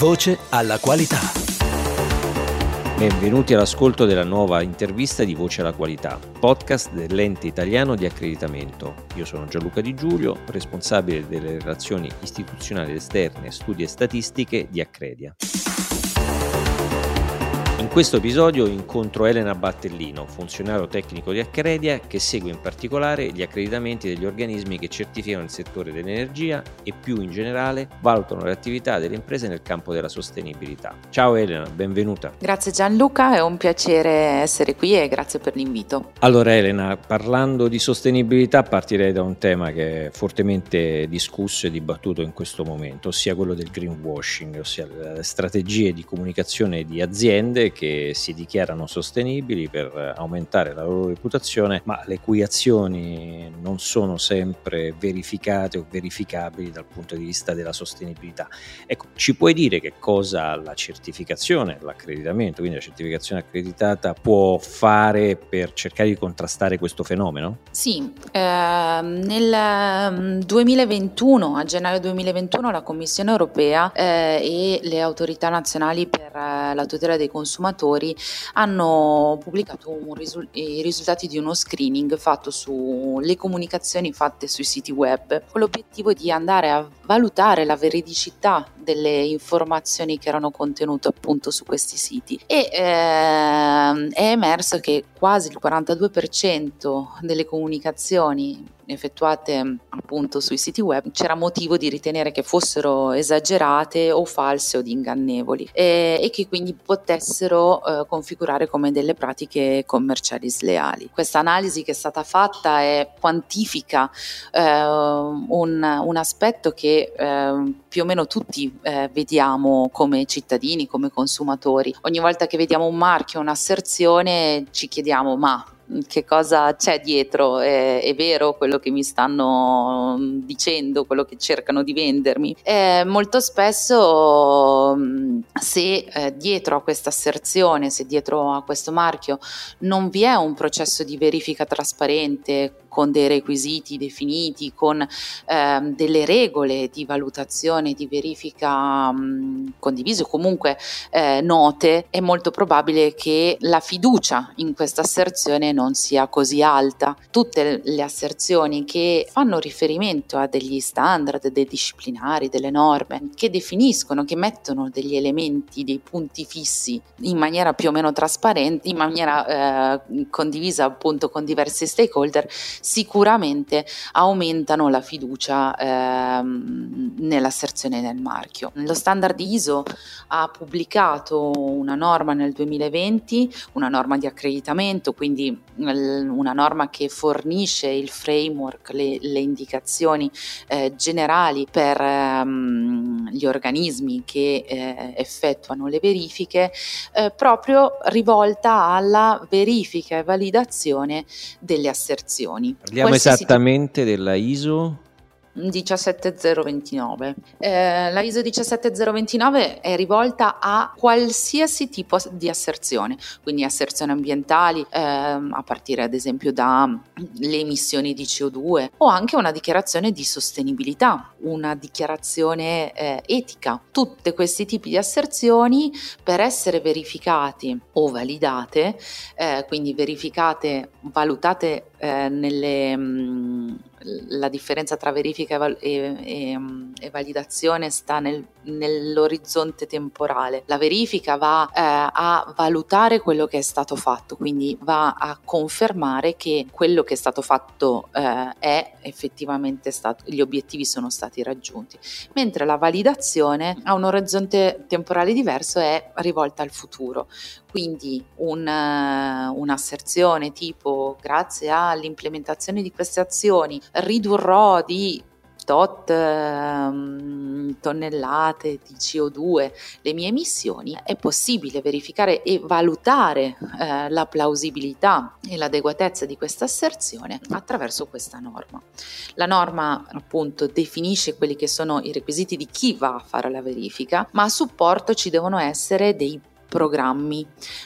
Voce alla qualità. Benvenuti all'ascolto della nuova intervista di Voce alla Qualità, podcast dell'ente italiano di accreditamento. Io sono Gianluca Di Giulio, responsabile delle relazioni istituzionali esterne, studi e statistiche di Accredia. In questo episodio incontro Elena Battellino, funzionario tecnico di Accredia, che segue in particolare gli accreditamenti degli organismi che certificano il settore dell'energia e più in generale valutano le attività delle imprese nel campo della sostenibilità. Ciao Elena, benvenuta. Grazie Gianluca, è un piacere essere qui e grazie per l'invito. Allora Elena, parlando di sostenibilità partirei da un tema che è fortemente discusso e dibattuto in questo momento, ossia quello del greenwashing, ossia le strategie di comunicazione di aziende che si dichiarano sostenibili per aumentare la loro reputazione, ma le cui azioni non sono sempre verificate o verificabili dal punto di vista della sostenibilità. Ecco, ci puoi dire che cosa la certificazione, l'accreditamento, quindi la certificazione accreditata può fare per cercare di contrastare questo fenomeno? Sì, eh, nel 2021, a gennaio 2021, la Commissione europea eh, e le autorità nazionali per eh, la tutela dei consumatori consumatori hanno pubblicato risul- i risultati di uno screening fatto sulle comunicazioni fatte sui siti web con l'obiettivo di andare a valutare la veridicità delle informazioni che erano contenute appunto su questi siti. E eh, è emerso che quasi il 42% delle comunicazioni effettuate appunto sui siti web c'era motivo di ritenere che fossero esagerate o false o ingannevoli e, e che quindi potessero eh, configurare come delle pratiche commerciali sleali. Questa analisi che è stata fatta è, quantifica eh, un, un, aspetto che eh, più o meno tutti eh, vediamo come cittadini, come consumatori. Ogni volta che vediamo un marchio, un'asserzione, ci chiediamo ma che cosa c'è dietro, è, è, vero quello che mi stanno dicendo, quello che cercano di vendermi. Eh, molto spesso se eh, dietro a questa asserzione, se dietro a questo marchio non vi è un processo di verifica trasparente con dei requisiti definiti, con eh, delle regole di valutazione, di verifica condivise o comunque eh, note, è molto probabile che la fiducia in questa asserzione non sia così alta. Tutte le asserzioni che fanno riferimento a degli standard, dei disciplinari, delle norme, che definiscono, che mettono degli elementi, dei punti fissi in maniera più o meno trasparente, in maniera eh, condivisa appunto con diversi stakeholder, sicuramente aumentano la fiducia ehm, nell'asserzione del marchio. Lo standard ISO ha pubblicato una norma nel 2020, una norma di accreditamento, quindi una norma che fornisce il framework, le, le indicazioni eh, generali per ehm, gli organismi che eh, effettuano le verifiche, eh, proprio rivolta alla verifica e validazione delle asserzioni. Parliamo Qualsiasi esattamente della ISO 17029. Eh, la ISO 17029 è rivolta a qualsiasi tipo di asserzione, quindi asserzioni ambientali, eh, a partire ad esempio dalle emissioni di CO2 o anche una dichiarazione di sostenibilità, una dichiarazione eh, etica. Tutti questi tipi di asserzioni per essere verificati o validate, eh, quindi verificate, valutate eh, nelle... Mh, mm, la differenza tra verifica e, e, e, e validazione sta nel, nell'orizzonte temporale. La verifica va eh, a valutare quello che è stato fatto, quindi va a confermare che quello che è stato fatto eh, è effettivamente stato, gli obiettivi sono stati raggiunti, mentre la validazione ha un orizzonte temporale diverso è rivolta al futuro. Quindi un, un'asserzione tipo grazie all'implementazione di queste azioni ridurrò di tot eh, tonnellate di CO2 le mie emissioni, è possibile verificare e valutare eh, la plausibilità e l'adeguatezza di questa asserzione attraverso questa norma. La norma appunto definisce quelli che sono i requisiti di chi va a fare la verifica, ma a supporto ci devono essere dei programmi,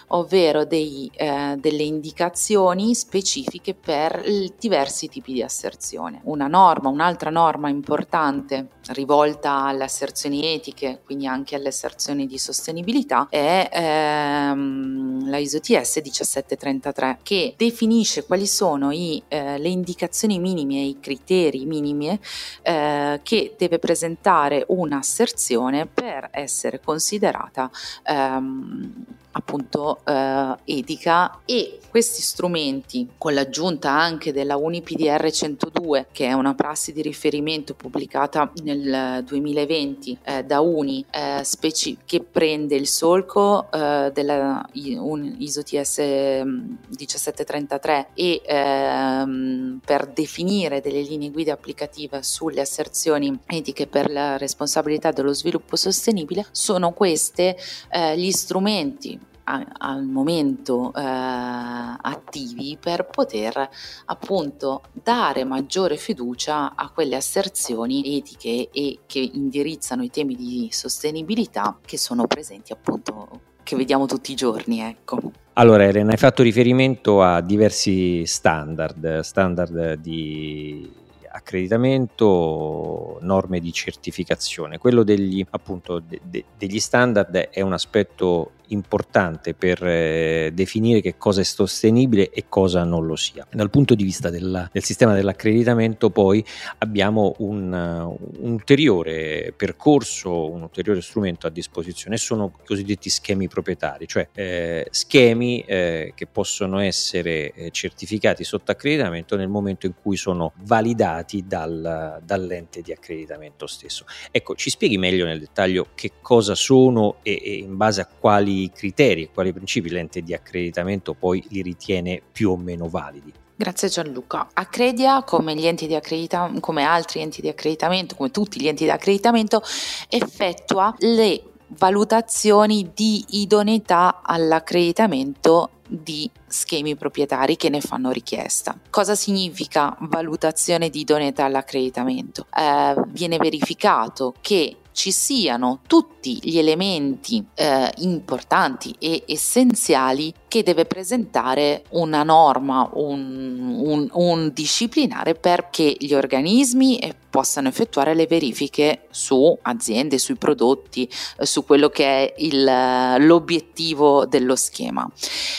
ovvero dei, eh, delle indicazioni specifiche per diversi tipi di asserzione. Una norma, un'altra norma importante rivolta alle asserzioni etiche, quindi anche alle asserzioni di sostenibilità, è ehm, la ISO-TS 1733 che definisce quali sono i, eh, le indicazioni minime e i criteri minimi eh, che deve presentare un'asserzione per essere considerata ehm, um, appunto eh, etica e questi strumenti con l'aggiunta anche della UniPDR 102 che è una prassi di riferimento pubblicata nel 2020 eh, da Uni eh, speci- che prende il solco eh, della ISO TS 1733 e ehm, per definire delle linee guida applicative sulle asserzioni etiche per la responsabilità dello sviluppo sostenibile sono questi eh, gli strumenti al momento eh, attivi per poter appunto dare maggiore fiducia a quelle asserzioni etiche e che indirizzano i temi di sostenibilità che sono presenti appunto che vediamo tutti i giorni ecco allora Elena hai fatto riferimento a diversi standard standard di accreditamento, norme di certificazione. Quello degli, appunto, de, de, degli standard è un aspetto importante per eh, definire che cosa è sostenibile e cosa non lo sia. Dal punto di vista della, del sistema dell'accreditamento poi abbiamo un, un, ulteriore percorso, un ulteriore strumento a disposizione, sono i cosiddetti schemi proprietari, cioè eh, schemi eh, che possono essere eh, certificati sotto accreditamento nel momento in cui sono validati dal, dall'ente di accreditamento stesso. Ecco, ci spieghi meglio nel dettaglio che cosa sono e, e in base a quali criteri e quali principi l'ente di accreditamento poi li ritiene più o meno validi. Grazie Gianluca. Accredia, come, gli enti di accredita- come altri enti di accreditamento, come tutti gli enti di accreditamento, effettua le valutazioni di idoneità all'accreditamento di schemi proprietari che ne fanno richiesta. Cosa significa valutazione di idoneità all'accreditamento? Eh, viene verificato che ci siano tutti gli elementi eh, importanti e essenziali che deve presentare una norma, un, un, un disciplinare perché gli organismi possano effettuare le verifiche su aziende, sui prodotti, eh, su quello che è il, l'obiettivo dello schema.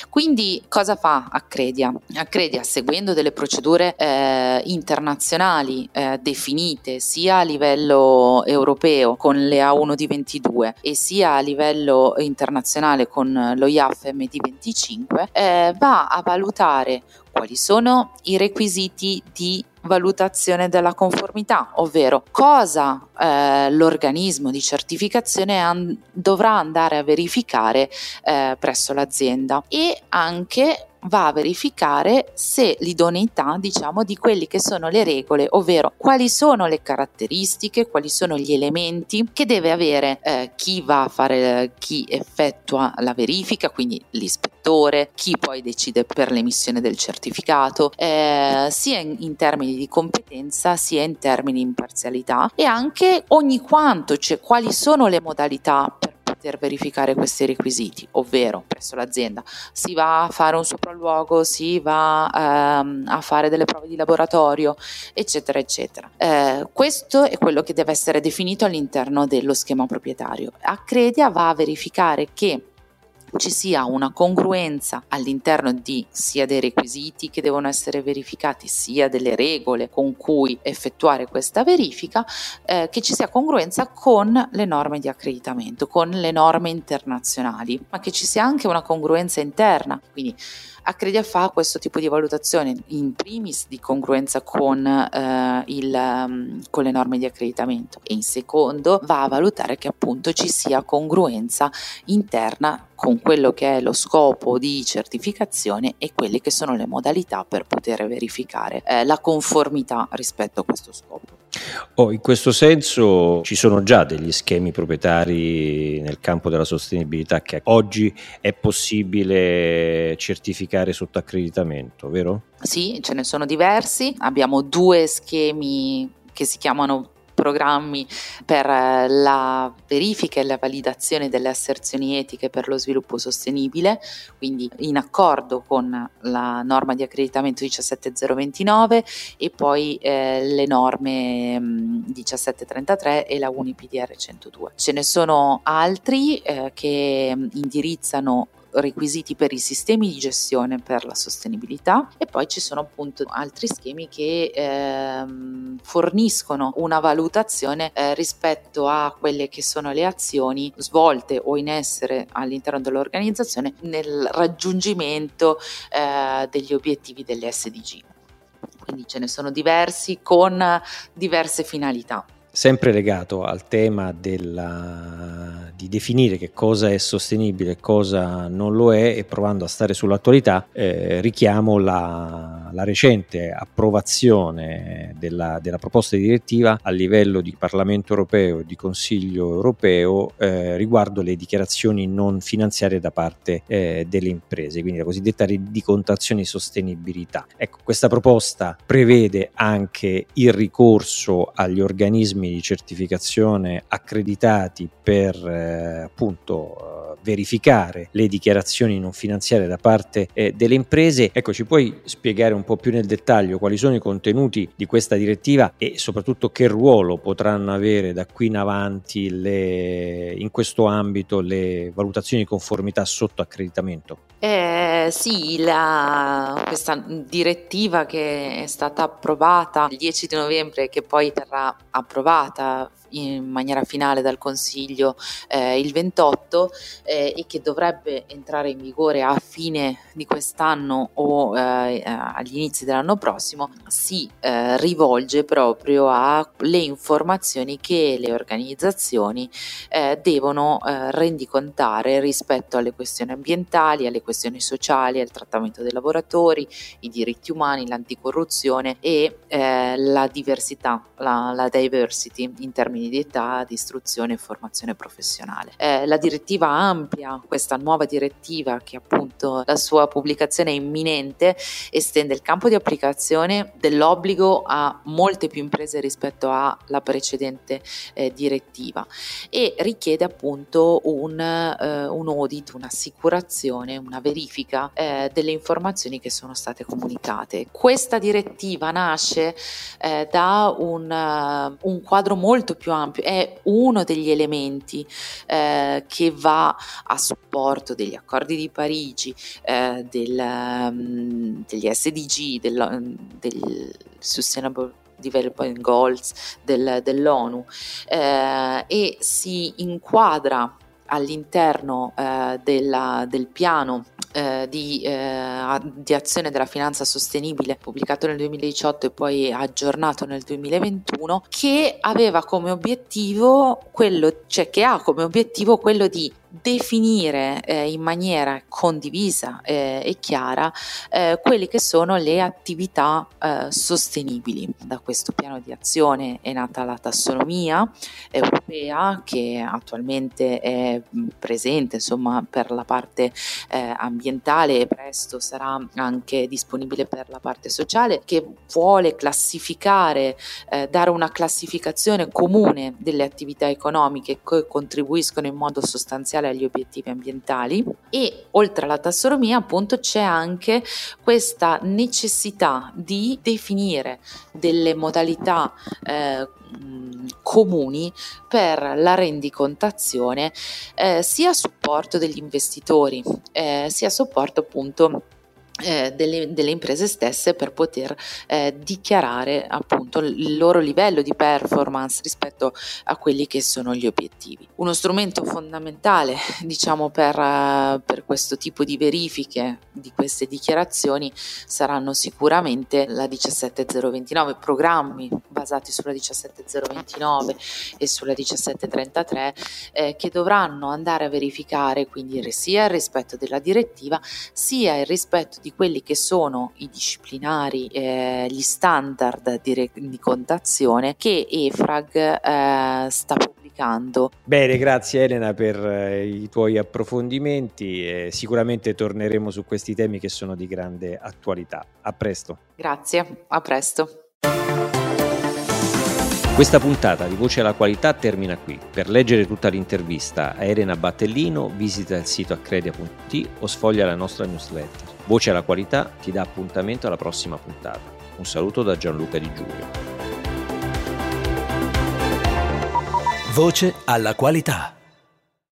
Quindi cosa fa Accredia? Accredia seguendo delle procedure eh, internazionali eh, definite sia a livello europeo con le A1 di 22 e sia a livello internazionale con lo IAF MD25, eh, va a valutare quali sono i requisiti di valutazione della conformità, ovvero cosa eh, l'organismo di certificazione an- dovrà andare a verificare eh, presso l'azienda e anche va a verificare se l'idoneità, diciamo, di quelli che sono le regole, ovvero quali sono le caratteristiche, quali sono gli elementi che deve avere eh, chi va a fare, chi effettua la verifica, quindi l'ispettore, chi poi decide per l'emissione del certificato, eh, sia in, in, termini di competenza sia in termini di imparzialità e anche ogni quanto, cioè quali sono le modalità poter verificare questi requisiti, ovvero presso l'azienda si va a fare un sopralluogo, si va ehm, a fare delle prove di laboratorio, eccetera, eccetera. Eh, questo è quello che deve essere definito all'interno dello schema proprietario. Accredia va a verificare che ci sia una congruenza all'interno di sia dei requisiti che devono essere verificati, sia delle regole con cui effettuare questa verifica, eh, che ci sia congruenza con le norme di accreditamento, con le norme internazionali, ma che ci sia anche una congruenza interna. Quindi Accredia fa questo tipo di valutazione in primis di congruenza con, eh, il, um, con le norme di accreditamento e in secondo va a valutare che appunto ci sia congruenza interna con quello che è lo scopo di certificazione e quelle che sono le modalità per poter verificare eh, la conformità rispetto a questo scopo. Oh, in questo senso ci sono già degli schemi proprietari nel campo della sostenibilità che oggi è possibile certificare sotto accreditamento, vero? Sì, ce ne sono diversi. Abbiamo due schemi che si chiamano programmi per eh, la verifica e la validazione delle asserzioni etiche per lo sviluppo sostenibile, quindi in accordo con la norma di accreditamento 17029 e poi eh, le norme mh, 1733 e la UNIPDR 102. Ce ne sono altri eh, che indirizzano requisiti per i sistemi di gestione per la sostenibilità e poi ci sono appunto altri schemi che ehm, forniscono una valutazione eh, rispetto a quelle che sono le azioni svolte o in essere all'interno dell'organizzazione nel raggiungimento eh, degli obiettivi delle SDG. Quindi ce ne sono diversi con diverse finalità. Sempre legato al tema della, di definire che cosa è sostenibile e cosa non lo è e provando a stare sull'attualità, eh, richiamo la, la, recente approvazione della, della, proposta di direttiva a livello di Parlamento europeo e di Consiglio europeo eh, riguardo le dichiarazioni non finanziarie da parte eh, delle imprese, quindi la cosiddetta rendicontazione di sostenibilità. Ecco, questa proposta prevede anche il ricorso agli organismi di certificazione accreditati per eh, appunto verificare le dichiarazioni non finanziarie da parte eh, delle imprese. Ecco, ci puoi spiegare un po' più nel dettaglio quali sono i contenuti di questa direttiva e soprattutto che ruolo potranno avere da qui in avanti le, in questo ambito le valutazioni di conformità sotto accreditamento? Eh, sì, la, questa direttiva che è stata approvata il 10 di novembre e che poi verrà approvata in maniera finale dal Consiglio eh, il 28 eh, e che dovrebbe entrare in vigore a fine di quest'anno o eh, agli inizi dell'anno prossimo, si eh, rivolge proprio alle informazioni che le organizzazioni eh, devono eh, rendicontare rispetto alle questioni ambientali, alle questioni sociali, al trattamento dei lavoratori, i diritti umani, l'anticorruzione e la diversità, la, la diversity in termini termini di età, di istruzione e formazione professionale. Eh, la direttiva ampia, questa nuova direttiva che appunto la sua pubblicazione è imminente, estende il campo di applicazione dell'obbligo a molte più imprese rispetto alla precedente eh, direttiva e richiede appunto un, eh, un audit, un'assicurazione, una verifica eh, delle informazioni che sono state comunicate. Questa direttiva nasce eh, da un, un quadro molto più ampio, è uno degli elementi eh, che va a supporto degli accordi di Parigi, eh, del, um, degli SDG, del, del Sustainable Development Goals del, dell'ONU. Eh, e si inquadra all'interno eh, della, del piano eh, di, eh, di, azione della finanza sostenibile pubblicato nel 2018 e poi aggiornato nel 2021 che aveva come obiettivo quello cioè che ha come obiettivo quello di definire eh, in maniera condivisa eh, e chiara eh, quelle che sono le attività eh, sostenibili. Da questo piano di azione è nata la tassonomia europea che attualmente è presente insomma, per la parte eh, ambientale e presto sarà anche disponibile per la parte sociale che vuole classificare, eh, dare una classificazione comune delle attività economiche che contribuiscono in modo sostanziale agli obiettivi ambientali e oltre alla tassonomia appunto c'è anche questa necessità di definire delle modalità eh, comuni per la rendicontazione eh, sia a supporto degli investitori eh, sia a supporto appunto eh, delle, delle, imprese stesse per poter eh, dichiarare appunto il loro livello di performance rispetto a quelli che sono gli obiettivi. Uno strumento fondamentale diciamo per, per questo tipo di verifiche di queste dichiarazioni saranno sicuramente la 17029, programmi basati sulla 17029 e sulla 1733 eh, che dovranno andare a verificare quindi sia il rispetto della direttiva sia il rispetto di quelli che sono i disciplinari, eh, gli standard di rendicontazione che EFRAG eh, sta pubblicando. Bene, grazie Elena per eh, i tuoi approfondimenti sicuramente torneremo su questi temi che sono di grande attualità. A presto. Grazie, a presto. Questa puntata di Voce alla Qualità termina qui. Per leggere tutta l'intervista a Elena Battellino visita il sito accredia.it o sfoglia la nostra newsletter. Voce alla Qualità ti dà appuntamento alla prossima puntata. Un saluto da Gianluca Di Giulio. Voce alla Qualità.